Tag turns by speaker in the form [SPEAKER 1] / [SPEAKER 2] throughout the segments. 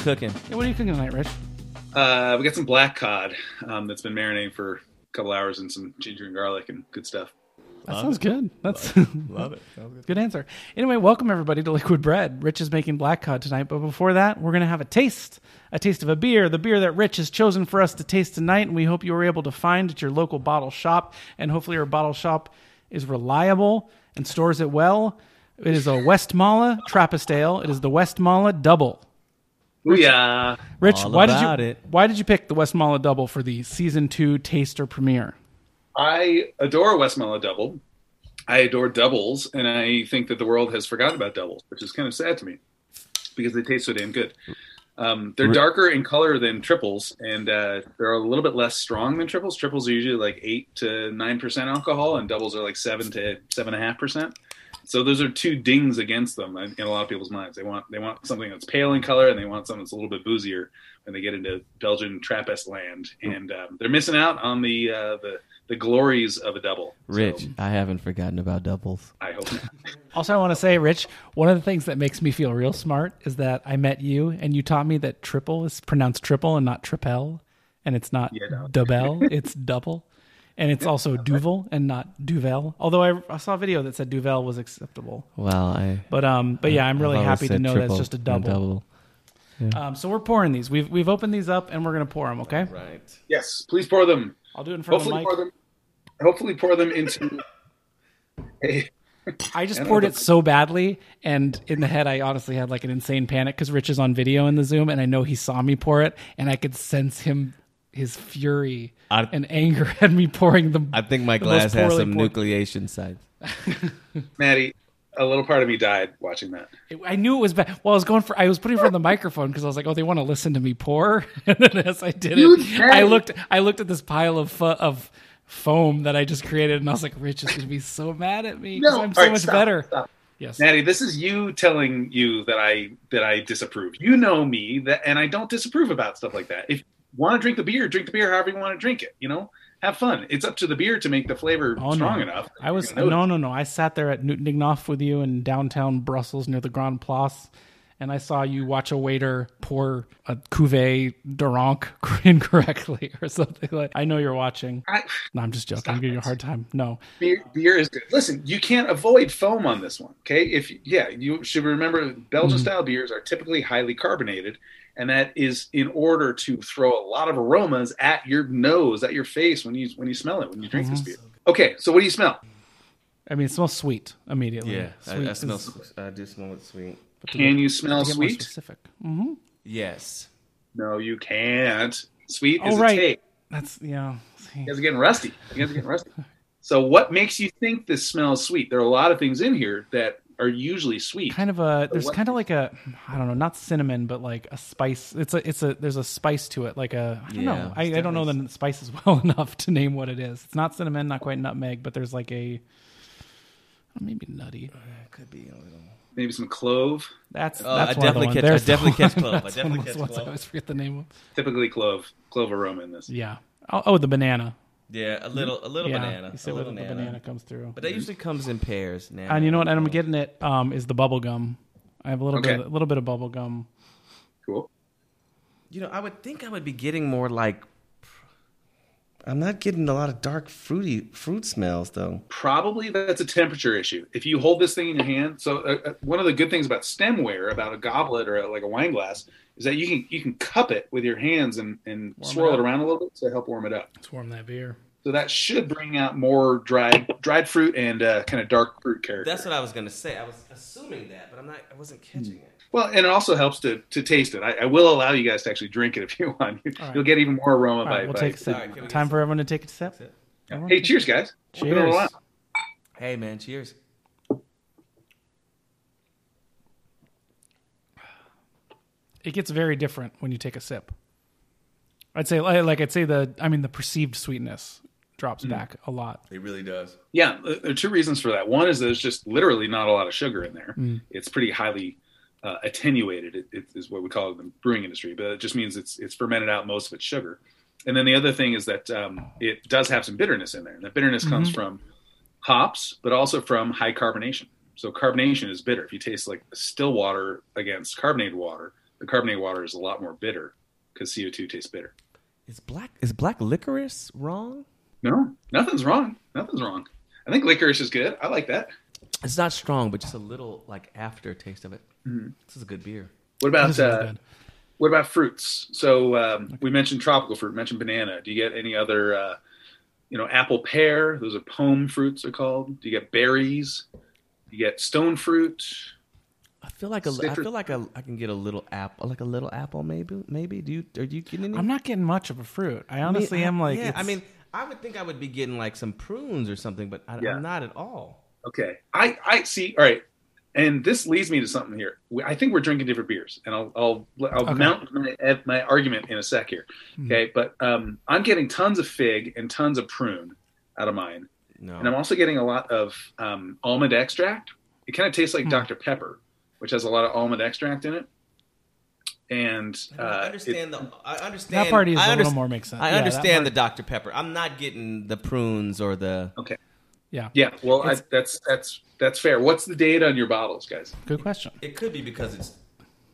[SPEAKER 1] What are you cooking?
[SPEAKER 2] Yeah, what are you cooking tonight, Rich?
[SPEAKER 3] Uh, we got some black cod um, that's been marinating for a couple hours and some ginger and garlic and good stuff.
[SPEAKER 2] That
[SPEAKER 1] Love
[SPEAKER 2] sounds
[SPEAKER 1] it.
[SPEAKER 2] good. That's
[SPEAKER 1] Love it. Sounds good.
[SPEAKER 2] good answer. Anyway, welcome everybody to Liquid Bread. Rich is making black cod tonight, but before that, we're going to have a taste, a taste of a beer, the beer that Rich has chosen for us to taste tonight, and we hope you were able to find at your local bottle shop, and hopefully your bottle shop is reliable and stores it well. It is a Westmalle Trappist Ale. It is the Westmalle Double.
[SPEAKER 3] Booyah!
[SPEAKER 2] Rich,
[SPEAKER 1] All
[SPEAKER 2] why did you
[SPEAKER 1] it.
[SPEAKER 2] why did you pick the Westmalle Double for the season two taster premiere?
[SPEAKER 3] I adore Westmalle Double. I adore doubles, and I think that the world has forgotten about doubles, which is kind of sad to me because they taste so damn good. Um, they're darker in color than triples, and uh, they're a little bit less strong than triples. Triples are usually like eight to nine percent alcohol, and doubles are like seven to seven and a half percent. So those are two dings against them in in a lot of people's minds. They want they want something that's pale in color, and they want something that's a little bit boozier when they get into Belgian Trappist land, and um, they're missing out on the uh, the the glories of a double. So,
[SPEAKER 1] Rich, I haven't forgotten about doubles.
[SPEAKER 3] I hope not.
[SPEAKER 2] Also, I want to say, Rich, one of the things that makes me feel real smart is that I met you and you taught me that triple is pronounced triple and not tripel, and it's not
[SPEAKER 3] Yeah, no.
[SPEAKER 2] double, it's double. And it's also Duvel and not Duvel. Although I, I saw a video that said Duvel was acceptable.
[SPEAKER 1] Well, I.
[SPEAKER 2] But um, but yeah, I'm really happy to know that it's
[SPEAKER 1] triple,
[SPEAKER 2] just a
[SPEAKER 1] not
[SPEAKER 2] double. Um, so we're pouring these. We've we've opened these up and we're gonna pour them. Okay.
[SPEAKER 1] Right.
[SPEAKER 3] yes, please pour them.
[SPEAKER 2] I'll do it in front of the
[SPEAKER 3] Hopefully
[SPEAKER 2] mic.
[SPEAKER 3] pour them. Hopefully pour them into. a
[SPEAKER 2] I just
[SPEAKER 3] I don't
[SPEAKER 2] poured it so badly, and in the head, I honestly had like an insane panic because Rich is on video in the Zoom, and I know he saw me pour it, and I could sense him, his fury
[SPEAKER 1] I-
[SPEAKER 2] and anger at me pouring the.
[SPEAKER 1] I think my glass
[SPEAKER 2] most
[SPEAKER 1] has some
[SPEAKER 2] poured-
[SPEAKER 1] nucleation sites.
[SPEAKER 3] Maddie, a little part of me died watching that.
[SPEAKER 2] I knew it was bad. Well, I was going for, I was putting it from the microphone because I was like, oh, they want to listen to me pour. and then as I did
[SPEAKER 3] You
[SPEAKER 2] it, I looked, I looked at this pile of fo- of foam that I just created, and I was like, Rich is going to be so mad at me because
[SPEAKER 3] No,
[SPEAKER 2] I'm so
[SPEAKER 3] all right,
[SPEAKER 2] much
[SPEAKER 3] stop,
[SPEAKER 2] better.
[SPEAKER 3] stop.
[SPEAKER 2] Yes.
[SPEAKER 3] Maddie, this is you telling you that I that I disapprove. You know me that, and I don't disapprove about stuff like that. If you want to drink the beer, drink the beer however you want to drink it. You know, have fun. It's up to the beer to make the flavor
[SPEAKER 2] Oh,
[SPEAKER 3] strong
[SPEAKER 2] no.
[SPEAKER 3] enough.
[SPEAKER 2] I was no, no, no. I sat there at Nüetnigenough with you in downtown Brussels near the Grand Place, and I saw you watch a waiter pour a cuvee d'orange incorrectly or something like. I know you're watching.
[SPEAKER 3] I,
[SPEAKER 2] No, I'm just joking. I'm giving you a hard time. No,
[SPEAKER 3] beer, beer is good. Listen, you can't avoid foam on this one. Okay, if yeah, you should remember Belgian
[SPEAKER 2] Mm-hmm.
[SPEAKER 3] style beers are typically highly carbonated, and that is in order to throw a lot of aromas at your nose, at your face when you when you smell it when you drink
[SPEAKER 2] Mm-hmm.
[SPEAKER 3] this beer. Okay, so what do you smell?
[SPEAKER 2] I mean it smells sweet immediately.
[SPEAKER 1] Yeah, I,
[SPEAKER 2] Sweet
[SPEAKER 1] I smell.
[SPEAKER 2] is-
[SPEAKER 1] I do smell it sweet.
[SPEAKER 2] but
[SPEAKER 3] Can
[SPEAKER 2] get-
[SPEAKER 3] you smell sweet?
[SPEAKER 2] specific. hmm
[SPEAKER 1] Yes.
[SPEAKER 3] No, you can't. Sweet
[SPEAKER 2] Oh,
[SPEAKER 3] is
[SPEAKER 2] right.
[SPEAKER 3] a take.
[SPEAKER 2] That's yeah. See.
[SPEAKER 3] You guys are getting rusty. You guys are getting rusty. So, what makes you think this smells sweet? There are a lot of things in here that are usually sweet.
[SPEAKER 2] Kind of a there's
[SPEAKER 3] what-
[SPEAKER 2] kind of like a I don't know not cinnamon but like a spice. It's a it's a there's a spice to it like a I don't
[SPEAKER 1] Yeah,
[SPEAKER 2] know I, I don't know the spices well enough to name what it is. It's not cinnamon not quite nutmeg but there's like a uh, maybe nutty.
[SPEAKER 1] Uh, it could be a little.
[SPEAKER 3] Maybe some clove.
[SPEAKER 2] that's
[SPEAKER 1] Oh,
[SPEAKER 2] that's
[SPEAKER 1] I
[SPEAKER 2] one of the
[SPEAKER 1] definitely catch- I
[SPEAKER 2] There's the
[SPEAKER 1] definitely catch clove. I definitely
[SPEAKER 2] one
[SPEAKER 1] catch
[SPEAKER 2] ones I always forget the name of.
[SPEAKER 3] Typically, clove clove aroma in this.
[SPEAKER 2] yeah. Oh, oh the banana
[SPEAKER 1] Yeah, a little, a little
[SPEAKER 2] yeah
[SPEAKER 1] banana,
[SPEAKER 2] you
[SPEAKER 1] a little
[SPEAKER 2] what the
[SPEAKER 1] banana.
[SPEAKER 2] banana comes through
[SPEAKER 1] But that usually comes in pairs now.
[SPEAKER 2] and you know what and I'm getting it um is the bubble gum I have a little
[SPEAKER 3] Okay.
[SPEAKER 2] bit a little bit of bubble gum
[SPEAKER 3] Cool.
[SPEAKER 1] You know, I would think I would be getting more like. I'm not getting a lot of dark fruity fruit smells though.
[SPEAKER 3] Probably that's a temperature issue. If you hold this thing in your hand, so uh, uh, one of the good things about stemware, about a goblet or a, like a wine glass, is that you can you can cup it with your hands and and
[SPEAKER 2] Warm
[SPEAKER 3] swirl it,
[SPEAKER 2] up.
[SPEAKER 3] around a little bit to help warm it up.
[SPEAKER 2] let's warm that beer
[SPEAKER 3] So that should bring out more dried dried fruit and uh, kind of dark fruit character.
[SPEAKER 1] That's what I was gonna say. I was assuming that, but I'm not. I wasn't catching it.
[SPEAKER 3] Well, and it also helps to to taste it. I, I will allow you guys to actually drink it if you want.
[SPEAKER 2] All right.
[SPEAKER 3] You'll get even more aroma
[SPEAKER 2] all
[SPEAKER 3] by.
[SPEAKER 2] right we'll
[SPEAKER 3] by
[SPEAKER 2] take a sip
[SPEAKER 1] All right, can we get
[SPEAKER 2] time
[SPEAKER 1] some-
[SPEAKER 2] for everyone to take a sip
[SPEAKER 1] That's it.
[SPEAKER 2] Everyone
[SPEAKER 3] Hey, cheers, guys. It's been a
[SPEAKER 2] Cheers.
[SPEAKER 1] Hey man, cheers.
[SPEAKER 2] it gets very different when you take a sip. I'd say like like I'd say the I mean the perceived sweetness drops back a lot.
[SPEAKER 1] It really does.
[SPEAKER 3] Yeah, uh, there are two reasons for that. One is there's just literally not a lot of sugar in there.
[SPEAKER 2] Mm.
[SPEAKER 3] It's pretty highly uh, attenuated. It, it is what we call it in the brewing industry, but it just means it's it's fermented out most of its sugar. And then the other thing is that um, it does have some bitterness in there, and that bitterness comes from hops, but also from high carbonation. So carbonation is bitter. If you taste like still water against carbonated water, the carbonated water is a lot more bitter because CO2 tastes bitter.
[SPEAKER 1] Is black is black licorice wrong?
[SPEAKER 3] No, nothing's wrong. Nothing's wrong. I think licorice is good. I like that.
[SPEAKER 1] It's not strong, but just a little like aftertaste of it. This is a good beer.
[SPEAKER 3] What about uh,
[SPEAKER 2] good.
[SPEAKER 3] what about fruits? So um, we mentioned tropical fruit, mentioned banana. Do you get any other, uh, you know, apple, pear? Those are pome fruits are called. Do you get berries? Do you get stone fruit?
[SPEAKER 1] I feel like a, I
[SPEAKER 3] Citrus-
[SPEAKER 1] feel like a, I can get a little apple, like a little apple, maybe. Maybe do you? Are you getting any?
[SPEAKER 2] I'm not getting much of a fruit. I
[SPEAKER 1] I mean,
[SPEAKER 2] honestly am like,
[SPEAKER 1] yeah. I mean, I would think I would be getting like some prunes or something, but I,
[SPEAKER 3] Yeah.
[SPEAKER 1] I'm not at all.
[SPEAKER 3] Okay, I I see. All right, and this leads me to something here. I think we're drinking different beers, and I'll I'll I'll
[SPEAKER 2] Okay.
[SPEAKER 3] mount my my argument in a sec here.
[SPEAKER 2] Mhm.
[SPEAKER 3] Okay, but um, I'm getting tons of fig and tons of prune out of mine.
[SPEAKER 1] No.
[SPEAKER 3] and I'm also getting a lot of um, almond extract. It kind of tastes like
[SPEAKER 2] Hmm.
[SPEAKER 3] Dr Pepper, which has a lot of almond extract in it. And
[SPEAKER 1] I
[SPEAKER 3] uh,
[SPEAKER 1] understand the. I understand
[SPEAKER 2] that part is
[SPEAKER 1] I
[SPEAKER 2] a little more makes sense.
[SPEAKER 1] I
[SPEAKER 2] Yeah, that
[SPEAKER 1] understand the Dr Pepper. I'm not getting the prunes or the.
[SPEAKER 2] Okay.
[SPEAKER 3] Yeah, yeah, well, I, that's that's that's fair. What's the date on your bottles, guys?
[SPEAKER 2] good question.
[SPEAKER 1] It could be because it's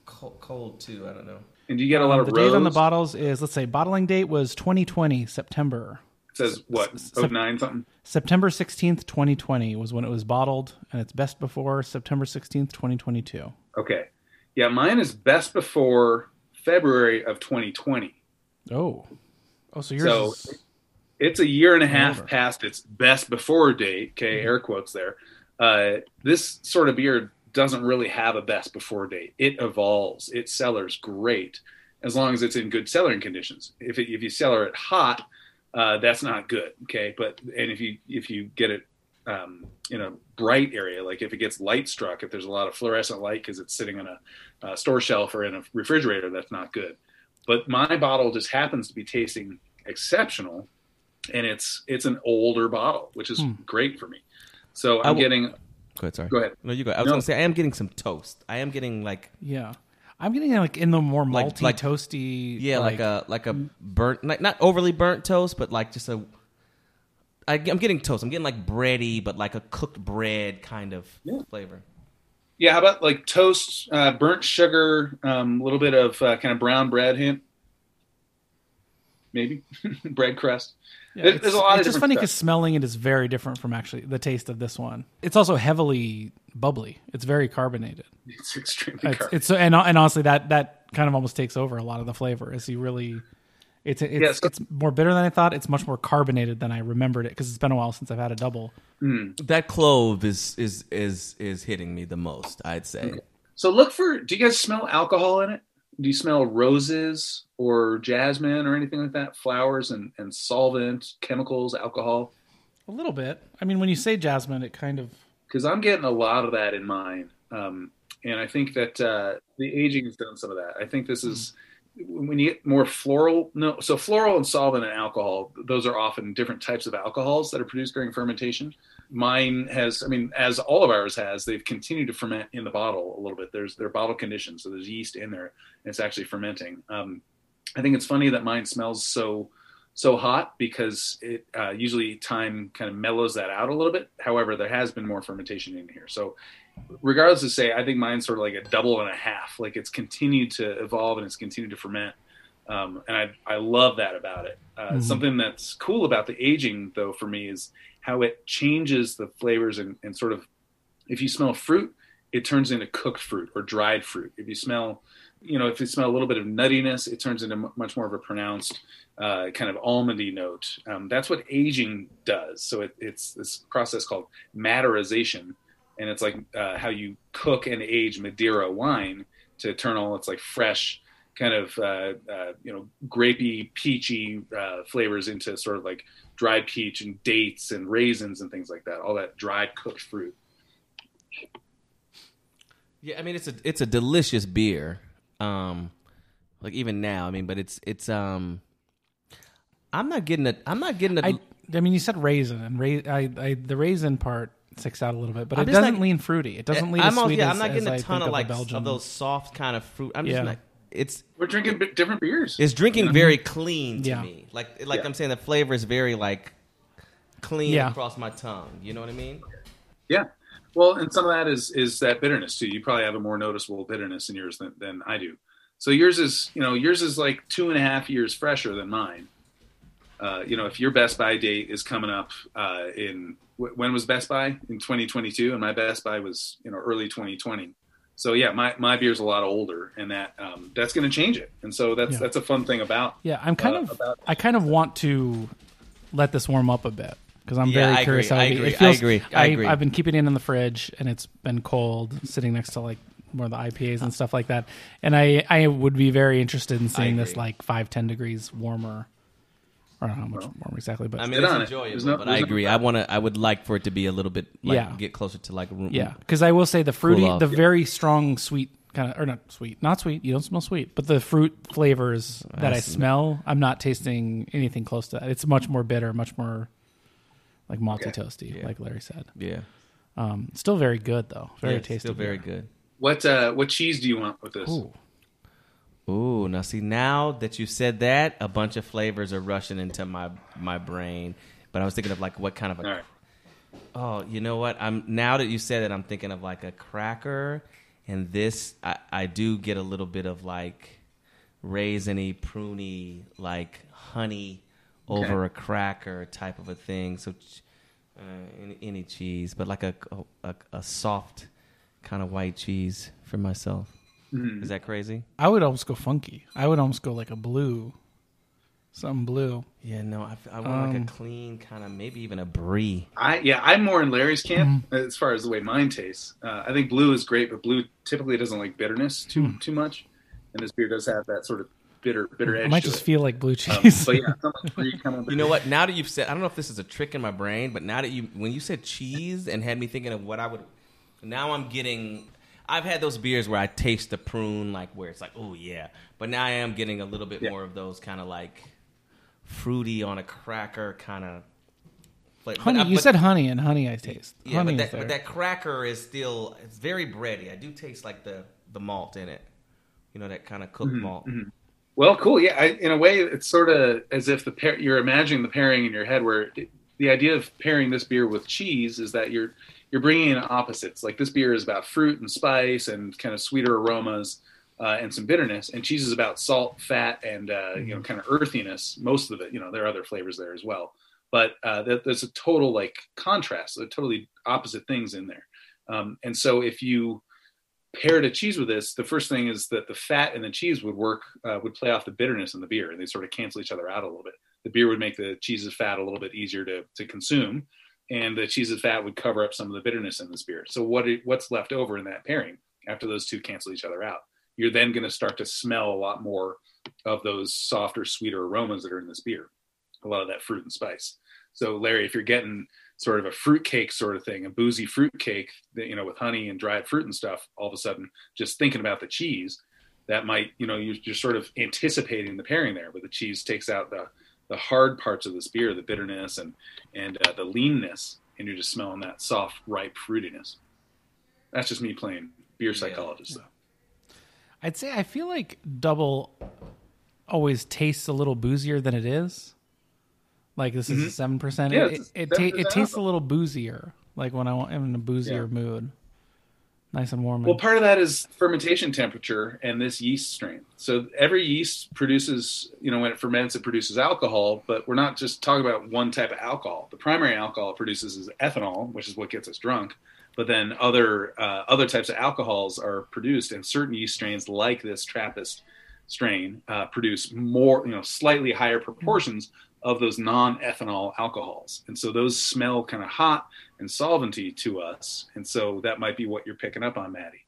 [SPEAKER 1] cold, cold too. I don't know.
[SPEAKER 3] And do you get a lot
[SPEAKER 2] Um,
[SPEAKER 3] of
[SPEAKER 2] the
[SPEAKER 3] rose?
[SPEAKER 2] date on the bottles is let's say bottling date was 2020 September.
[SPEAKER 3] It says what?
[SPEAKER 2] S-
[SPEAKER 3] Oh nine something.
[SPEAKER 2] September 16th, 2020 was when it was bottled, and it's best before September 16th, 2022.
[SPEAKER 3] Okay, yeah, mine is best before February of 2020.
[SPEAKER 2] Oh, oh, so yours
[SPEAKER 3] So-
[SPEAKER 2] is
[SPEAKER 3] it's a year and a half
[SPEAKER 2] Over.
[SPEAKER 3] past its best before date. Okay,
[SPEAKER 2] Mm-hmm.
[SPEAKER 3] air quotes there. Uh, this sort of beer doesn't really have a best before date. It evolves. It cellars great as long as it's in good cellaring conditions. If it, if you cellar it hot, uh, that's not good. Okay, but and if you if you get it um, in a bright area, like if it gets light struck, if there's a lot of fluorescent light because it's sitting on a, uh store shelf or in a refrigerator, that's not good. But my bottle just happens to be tasting exceptional and it's it's an older bottle, which is
[SPEAKER 2] Hmm.
[SPEAKER 3] great for me. So
[SPEAKER 1] I
[SPEAKER 3] I'm
[SPEAKER 1] will-
[SPEAKER 3] getting.
[SPEAKER 1] Go ahead. Sorry.
[SPEAKER 3] Go ahead.
[SPEAKER 1] No, you go. I was
[SPEAKER 3] No.
[SPEAKER 1] gonna say I am getting some toast. I am getting like
[SPEAKER 2] yeah. I'm getting like in the more malty,
[SPEAKER 1] like-
[SPEAKER 2] toasty.
[SPEAKER 1] yeah, like, a like a burnt, like not overly burnt toast, but like just a. I, I'm getting toast. I'm getting like bready, but like a cooked bread kind of
[SPEAKER 3] Yeah.
[SPEAKER 1] flavor.
[SPEAKER 3] Yeah, how about like toast, uh, burnt sugar, a um, little bit of uh, kind of brown bread hint, maybe bread crust.
[SPEAKER 2] Yeah,
[SPEAKER 3] There-
[SPEAKER 2] it's,
[SPEAKER 3] there's a lot of
[SPEAKER 2] it's just funny because smelling it is very different from actually the taste of this one. It's also heavily bubbly. It's very carbonated.
[SPEAKER 3] It's extremely
[SPEAKER 2] It's,
[SPEAKER 3] carb.
[SPEAKER 2] it's and and honestly that that kind of almost takes over a lot of the flavor. Is he really? It's it's
[SPEAKER 3] Yeah, so-
[SPEAKER 2] it's more bitter than I thought. It's much more carbonated than I remembered it because it's been a while since I've had a double.
[SPEAKER 1] That clove is is is is hitting me the most. I'd say.
[SPEAKER 3] So look for. Do you guys smell alcohol in it? Do you smell roses or jasmine or anything like that? Flowers and, and solvent, chemicals, alcohol.
[SPEAKER 2] A little bit. I mean, when you say jasmine, it kind of
[SPEAKER 3] because I'm getting a lot of that in mine, um, and I think that uh, the aging has done some of that. I think this is when you get more floral. No, so floral and solvent and alcohol; those are often different types of alcohols that are produced during fermentation. Mine has, I mean, as all of ours has, they've continued to ferment in the bottle a little bit. There's they're bottle conditioned, so there's yeast in there, and it's actually fermenting. Um, I think it's funny that mine smells so so hot because it uh, usually time kind of mellows that out a little bit. However, there has been more fermentation in here. So, regardless to say, I think mine's sort of like a double and a half. Like it's continued to evolve and it's continued to ferment. Um, and I, I love that about it. Uh,
[SPEAKER 2] Mhm.
[SPEAKER 3] Something that's cool about the aging, though, for me is how it changes the flavors and, and sort of if you smell fruit, it turns into cooked fruit or dried fruit. If you smell, you know, if you smell a little bit of nuttiness, it turns into m- much more of a pronounced uh, kind of almondy note. Um, that's what aging does. So it, it's this process called maderization, and it's like uh, how you cook and age Madeira wine to turn all its like fresh, kind of uh, uh, you know grapey, peachy uh, flavors into sort of like dried peach and dates and raisins and things like that. All that dried cooked fruit.
[SPEAKER 1] Yeah, I mean it's a it's a delicious beer. Um, like even now, I mean, but it's it's um, I'm not getting it. I'm not getting it.
[SPEAKER 2] I, I mean, you said raisin, and ra- I, I, the raisin part sticks out a little bit, but
[SPEAKER 1] I'm
[SPEAKER 2] it doesn't
[SPEAKER 1] not-
[SPEAKER 2] lean fruity. It doesn't lean
[SPEAKER 1] I'm
[SPEAKER 2] as
[SPEAKER 1] also-
[SPEAKER 2] sweet
[SPEAKER 1] yeah,
[SPEAKER 2] as,
[SPEAKER 1] I'm not getting
[SPEAKER 2] as
[SPEAKER 1] a
[SPEAKER 2] I
[SPEAKER 1] ton of like
[SPEAKER 2] the Belgian.
[SPEAKER 1] of those soft kind of fruit. I'm just
[SPEAKER 2] Yeah.
[SPEAKER 1] not. It's
[SPEAKER 3] We're drinking bi- different beers.
[SPEAKER 1] it's drinking very clean to
[SPEAKER 2] Yeah.
[SPEAKER 1] me. Like like
[SPEAKER 3] Yeah.
[SPEAKER 1] I'm saying, the flavor is very like clean
[SPEAKER 2] Yeah.
[SPEAKER 1] across my tongue. You know what I mean?
[SPEAKER 3] Yeah. Well, and some of that is is that bitterness too. You probably have a more noticeable bitterness in yours than, than I do. So yours is, you know, yours is like two and a half years fresher than mine. Uh, you know, if your Best Buy date is coming up uh, in when was Best Buy in 2022, and my Best Buy was you know early 2020. So yeah, my, my beer's a lot older, and that um, that's going to change it. And so that's
[SPEAKER 2] Yeah.
[SPEAKER 3] that's a fun thing about.
[SPEAKER 2] Yeah, I'm kind
[SPEAKER 3] uh,
[SPEAKER 2] of
[SPEAKER 3] about-
[SPEAKER 2] I kind of want to let this warm up a bit because I'm
[SPEAKER 1] Yeah,
[SPEAKER 2] very
[SPEAKER 1] I
[SPEAKER 2] curious
[SPEAKER 1] agree,
[SPEAKER 2] how
[SPEAKER 1] I
[SPEAKER 2] it,
[SPEAKER 1] agree,
[SPEAKER 2] it
[SPEAKER 1] I
[SPEAKER 2] feels.
[SPEAKER 1] agree, I agree.
[SPEAKER 2] I've been keeping it in the fridge and it's been cold, sitting next to like more of the IPAs and stuff like that. And I I would be very interested in seeing this
[SPEAKER 1] agree.
[SPEAKER 2] like five ten degrees warmer. I don't know how much warmer exactly, but
[SPEAKER 1] I mean,
[SPEAKER 3] Sit
[SPEAKER 1] it's
[SPEAKER 3] on it.
[SPEAKER 1] enjoyable,
[SPEAKER 3] There's no-
[SPEAKER 1] but
[SPEAKER 3] there's
[SPEAKER 1] I
[SPEAKER 3] no
[SPEAKER 1] agree. I want to. I would like for it to be a little bit, like,
[SPEAKER 2] Yeah.
[SPEAKER 1] get closer to like room.
[SPEAKER 2] Yeah, because I will say the fruity,
[SPEAKER 1] off.
[SPEAKER 2] the very strong sweet kind of, or not sweet, not sweet. You don't smell sweet, but the fruit flavors that I
[SPEAKER 1] I sm-
[SPEAKER 2] smell, I'm not tasting anything close to that. It's much more bitter, much more like malty
[SPEAKER 3] Okay.
[SPEAKER 2] toasty,
[SPEAKER 1] Yeah.
[SPEAKER 2] like Larry said.
[SPEAKER 1] yeah,
[SPEAKER 2] Um, still very good though, very
[SPEAKER 1] Yeah,
[SPEAKER 2] tasty.
[SPEAKER 1] Still very
[SPEAKER 2] beer.
[SPEAKER 1] good.
[SPEAKER 3] What uh, what cheese do you want with this?
[SPEAKER 2] Ooh,
[SPEAKER 1] Ooh, now see now that you said that, a bunch of flavors are rushing into my my brain. But I was thinking of like what kind of a
[SPEAKER 3] right.
[SPEAKER 1] Oh, you know what? I'm now that you said it, I'm thinking of like a cracker, and this I, I do get a little bit of like raisiny, pruny, like honey over a cracker type of a thing. So ch- uh, any, any cheese, but like a a, a soft kind of white cheese for myself.
[SPEAKER 3] Mm-hmm.
[SPEAKER 1] Is that crazy?
[SPEAKER 2] I would almost go funky. I would almost go like a blue, something blue.
[SPEAKER 1] Yeah, no, I, I want like
[SPEAKER 2] Um,
[SPEAKER 1] a clean kind of maybe even a brie.
[SPEAKER 3] I yeah, I'm more in Larry's camp
[SPEAKER 2] Mm-hmm.
[SPEAKER 3] as far as the way mine tastes. Uh, I think blue is great, but blue typically doesn't like bitterness too too much, and this beer does have that sort of bitter bitter edge.
[SPEAKER 2] Mm. I might just
[SPEAKER 3] it.
[SPEAKER 2] feel like blue
[SPEAKER 3] Um,
[SPEAKER 2] cheese.
[SPEAKER 3] but yeah, kind of-
[SPEAKER 1] You know what? Now that you've said, I don't know if this is a trick in my brain, but now that you, when you said cheese and had me thinking of what I would, now I'm getting. I've had those beers where I taste the prune, like where it's like, oh yeah, but now I am getting a little bit
[SPEAKER 3] Yeah.
[SPEAKER 1] more of those kind of like fruity on a cracker kind of. But,
[SPEAKER 2] honey,
[SPEAKER 1] but,
[SPEAKER 2] you
[SPEAKER 1] but-
[SPEAKER 2] said honey, and honey I taste.
[SPEAKER 1] yeah,
[SPEAKER 2] honey
[SPEAKER 1] but that, but that cracker is still it's very bready. I do taste like the the malt in it. You know that kind of cooked mm-hmm, malt. Mm-hmm.
[SPEAKER 3] Well, cool. Yeah, I, in a way, it's sort of as if the pair, you're imagining the pairing in your head, where it, the idea of pairing this beer with cheese is that you're you're bringing in opposites. Like this beer is about fruit and spice and kind of sweeter aromas uh, and some bitterness, and cheese is about salt, fat, and uh, you know kind of earthiness. Most of it, you know, there are other flavors there as well, but uh, that, there's a total like contrast, a totally opposite things in there. Um, and so if you paired a cheese with this, the first thing is that the fat and the cheese would work, uh, would play off the bitterness in the beer, and they sort of cancel each other out a little bit. The beer would make the cheese's fat a little bit easier to to consume, and the cheese's fat would cover up some of the bitterness in this beer. So what what's left over in that pairing after those two cancel each other out? You're then going to start to smell a lot more of those softer, sweeter aromas that are in this beer. A lot of that fruit and spice. So Larry, if you're getting sort of a fruit cake sort of thing, a boozy fruit cake, that, you know, with honey and dried fruit and stuff, all of a sudden, just thinking about the cheese, that might, you know, you're, you're sort of anticipating the pairing there, but the cheese takes out the the hard parts of this beer, the bitterness and and uh, the leanness, and you're just smelling that soft, ripe fruitiness. That's just me playing beer psychologist, though.
[SPEAKER 2] I'd say I feel like double always tastes a little boozier than it is. Like this is a seven percent.
[SPEAKER 3] Mm-hmm. Yeah,
[SPEAKER 2] it it, ta- it tastes a little boozier. Like when I want- I'm in a boozier
[SPEAKER 3] Yeah.
[SPEAKER 2] mood, nice and warm.
[SPEAKER 3] Well, part of that is fermentation temperature and this yeast strain. So every yeast produces, you know, when it ferments, it produces alcohol, but we're not just talking about one type of alcohol. The primary alcohol it produces is ethanol, which is what gets us drunk. But then other uh, other types of alcohols are produced, and certain yeast strains, like this Trappist strain, uh, produce more, you know, slightly higher proportions of those non-ethanol alcohols, and so those smell kind of hot and solventy to us, and so that might be what you're picking up on, Maddie.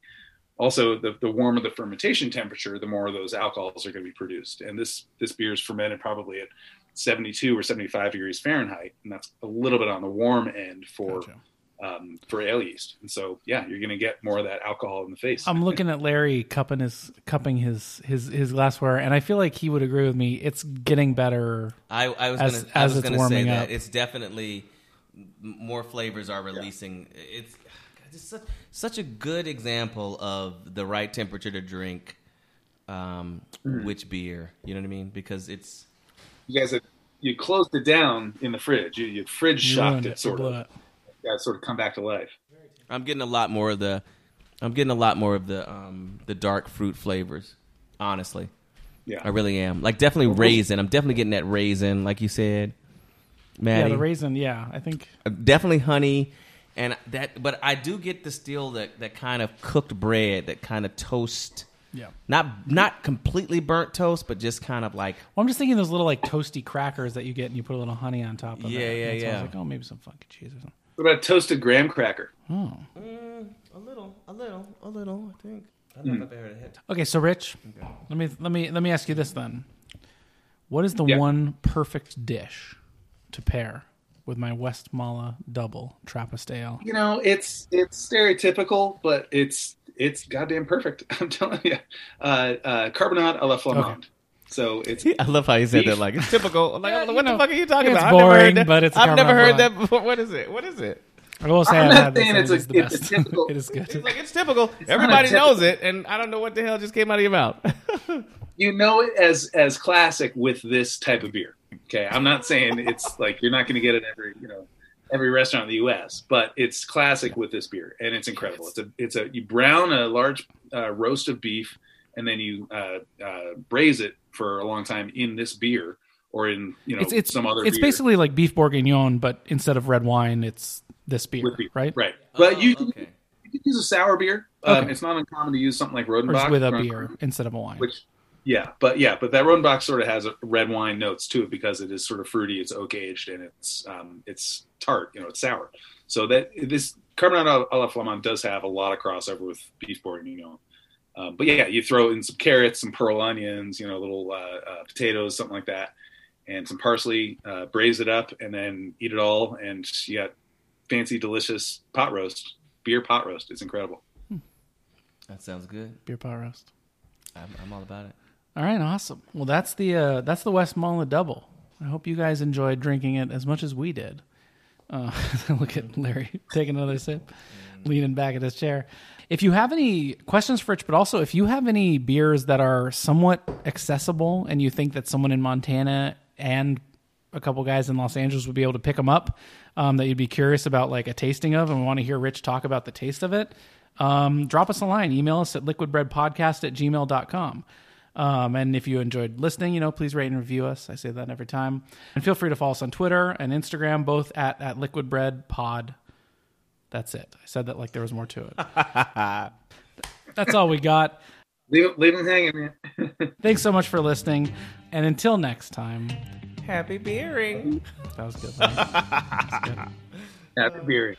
[SPEAKER 3] Also, the, the warmer the fermentation temperature, the more of those alcohols are going to be produced. And this this beer is fermented probably at 72 or 75 degrees Fahrenheit, and that's a little bit on the warm end for
[SPEAKER 2] Gotcha.
[SPEAKER 3] Um, for ale yeast. And so, yeah, you're going to get more of that alcohol in the face.
[SPEAKER 2] I'm looking at Larry cupping his cupping his his his glassware, and I feel like he would agree with me. It's getting better.
[SPEAKER 1] I, I was
[SPEAKER 2] As-
[SPEAKER 1] gonna,
[SPEAKER 2] as
[SPEAKER 1] was
[SPEAKER 2] it's
[SPEAKER 1] gonna say
[SPEAKER 2] warming
[SPEAKER 1] that
[SPEAKER 2] up.
[SPEAKER 1] it's definitely more flavors are releasing. It's, it's such, such a good example of the right temperature to drink um,
[SPEAKER 3] Mm-hmm.
[SPEAKER 1] which beer. You know what I mean? Because it's
[SPEAKER 3] you guys, had, you closed it down in the fridge. You, you fridge
[SPEAKER 2] You
[SPEAKER 3] shocked it,
[SPEAKER 2] it.
[SPEAKER 3] Sort of.
[SPEAKER 2] it.
[SPEAKER 3] That sort of come back to life.
[SPEAKER 1] I'm getting a lot more of the I'm getting a lot more of the um, the dark fruit flavors Honestly,
[SPEAKER 3] Yeah.
[SPEAKER 1] I really am. Like definitely raisin. I'm definitely getting that raisin, like you said, Maddie.
[SPEAKER 2] Yeah, the raisin. Yeah, I think.
[SPEAKER 1] definitely honey, and that. But I do get the still that that kind of cooked bread, that kind of toast.
[SPEAKER 2] Yeah.
[SPEAKER 1] Not not completely burnt toast, but just kind of like
[SPEAKER 2] Well, I'm just thinking those little like toasty crackers that you get and you put a little honey on top of
[SPEAKER 1] Yeah,
[SPEAKER 2] it.
[SPEAKER 1] yeah,
[SPEAKER 2] And so I
[SPEAKER 1] yeah.
[SPEAKER 2] was like, oh, maybe some funky cheese or something.
[SPEAKER 3] What about toasted graham cracker?
[SPEAKER 2] Oh.
[SPEAKER 1] a little, a little, a little. I think. I don't know if I've ever had.
[SPEAKER 2] Okay, so Rich, let me let me let me ask you this then. What is the
[SPEAKER 3] Yeah.
[SPEAKER 2] one perfect dish to pair with my Westmalle double Trappist ale?
[SPEAKER 3] You know, it's it's stereotypical, but it's it's goddamn perfect. I'm telling you. Uh, uh, carbonade a la flamande. So it's
[SPEAKER 1] I love how you said
[SPEAKER 3] Beef.
[SPEAKER 1] that. Like it's typical. Like
[SPEAKER 2] Yeah,
[SPEAKER 1] what the
[SPEAKER 2] know,
[SPEAKER 1] fuck are you talking
[SPEAKER 2] it's
[SPEAKER 1] about? I've never heard
[SPEAKER 2] boring,
[SPEAKER 1] that.
[SPEAKER 2] but it's
[SPEAKER 1] I've never heard
[SPEAKER 2] blend.
[SPEAKER 1] that before. What is it? What is it?
[SPEAKER 2] I will say
[SPEAKER 3] I'm not
[SPEAKER 2] had this
[SPEAKER 3] saying
[SPEAKER 2] and
[SPEAKER 3] it's a-
[SPEAKER 2] is the
[SPEAKER 3] it's a
[SPEAKER 2] best.
[SPEAKER 3] typical-
[SPEAKER 2] it is good.
[SPEAKER 1] It's like it's typical.
[SPEAKER 3] not a
[SPEAKER 1] Everybody
[SPEAKER 3] typical-
[SPEAKER 1] knows it, and I don't know what the hell just came out of your mouth.
[SPEAKER 3] you know it as as classic with this type of beer. Okay, I'm not saying it's like you're not going to get it every you know every restaurant in the U.S., but it's classic with this beer, and it's incredible. It's a it's a you brown a large uh, roast of beef, and then you uh, uh, braise it for a long time in this beer or in you know
[SPEAKER 2] It's it's
[SPEAKER 3] some other.
[SPEAKER 2] it's
[SPEAKER 3] beer
[SPEAKER 2] basically like beef bourguignon, but instead of red wine, it's this beer,
[SPEAKER 3] with beer,
[SPEAKER 2] right?
[SPEAKER 3] Right, but you,
[SPEAKER 1] Oh,
[SPEAKER 3] can,
[SPEAKER 1] okay.
[SPEAKER 3] you can use a sour beer. Um,
[SPEAKER 2] Okay.
[SPEAKER 3] It's not uncommon to use something like
[SPEAKER 2] Or
[SPEAKER 3] Rodenbach
[SPEAKER 2] with a
[SPEAKER 3] from-
[SPEAKER 2] beer instead of a wine.
[SPEAKER 3] which yeah but yeah but that rodenbach sort of has a red wine notes to it because it is sort of fruity it's oak aged and it's um it's tart you know it's sour so that this carbonade a la flamande does have a lot of crossover with beef bourguignon um, but yeah you throw in some carrots some pearl onions you know little uh, uh, potatoes something like that and some parsley uh, braise it up and then eat it all and you got fancy delicious pot roast beer pot roast it's incredible
[SPEAKER 1] That sounds good.
[SPEAKER 2] beer pot roast.
[SPEAKER 1] I'm, I'm all about it.
[SPEAKER 2] All right, awesome. Well, that's the uh, that's the West Westmalle double. I hope you guys enjoyed drinking it as much as we did. Uh, look at Larry taking another sip, leaning back in his chair. If you have any questions for Rich, but also if you have any beers that are somewhat accessible and you think that someone in Montana and a couple guys in Los Angeles would be able to pick them up, um, that you'd be curious about like a tasting of and want to hear Rich talk about the taste of it, um, drop us a line. Email us at liquidbreadpodcast at gmail.com. Um, and if you enjoyed listening, you know, please rate and review us. I say that every time. And feel free to follow us on Twitter and Instagram, both at, at Liquid Bread Pod. That's it. I said that like there was more to it. That's all we got.
[SPEAKER 3] leave, leave them hanging man
[SPEAKER 2] Thanks so much for listening. And until next time,
[SPEAKER 1] Happy beering.
[SPEAKER 2] that was good. Larry.
[SPEAKER 3] happy beer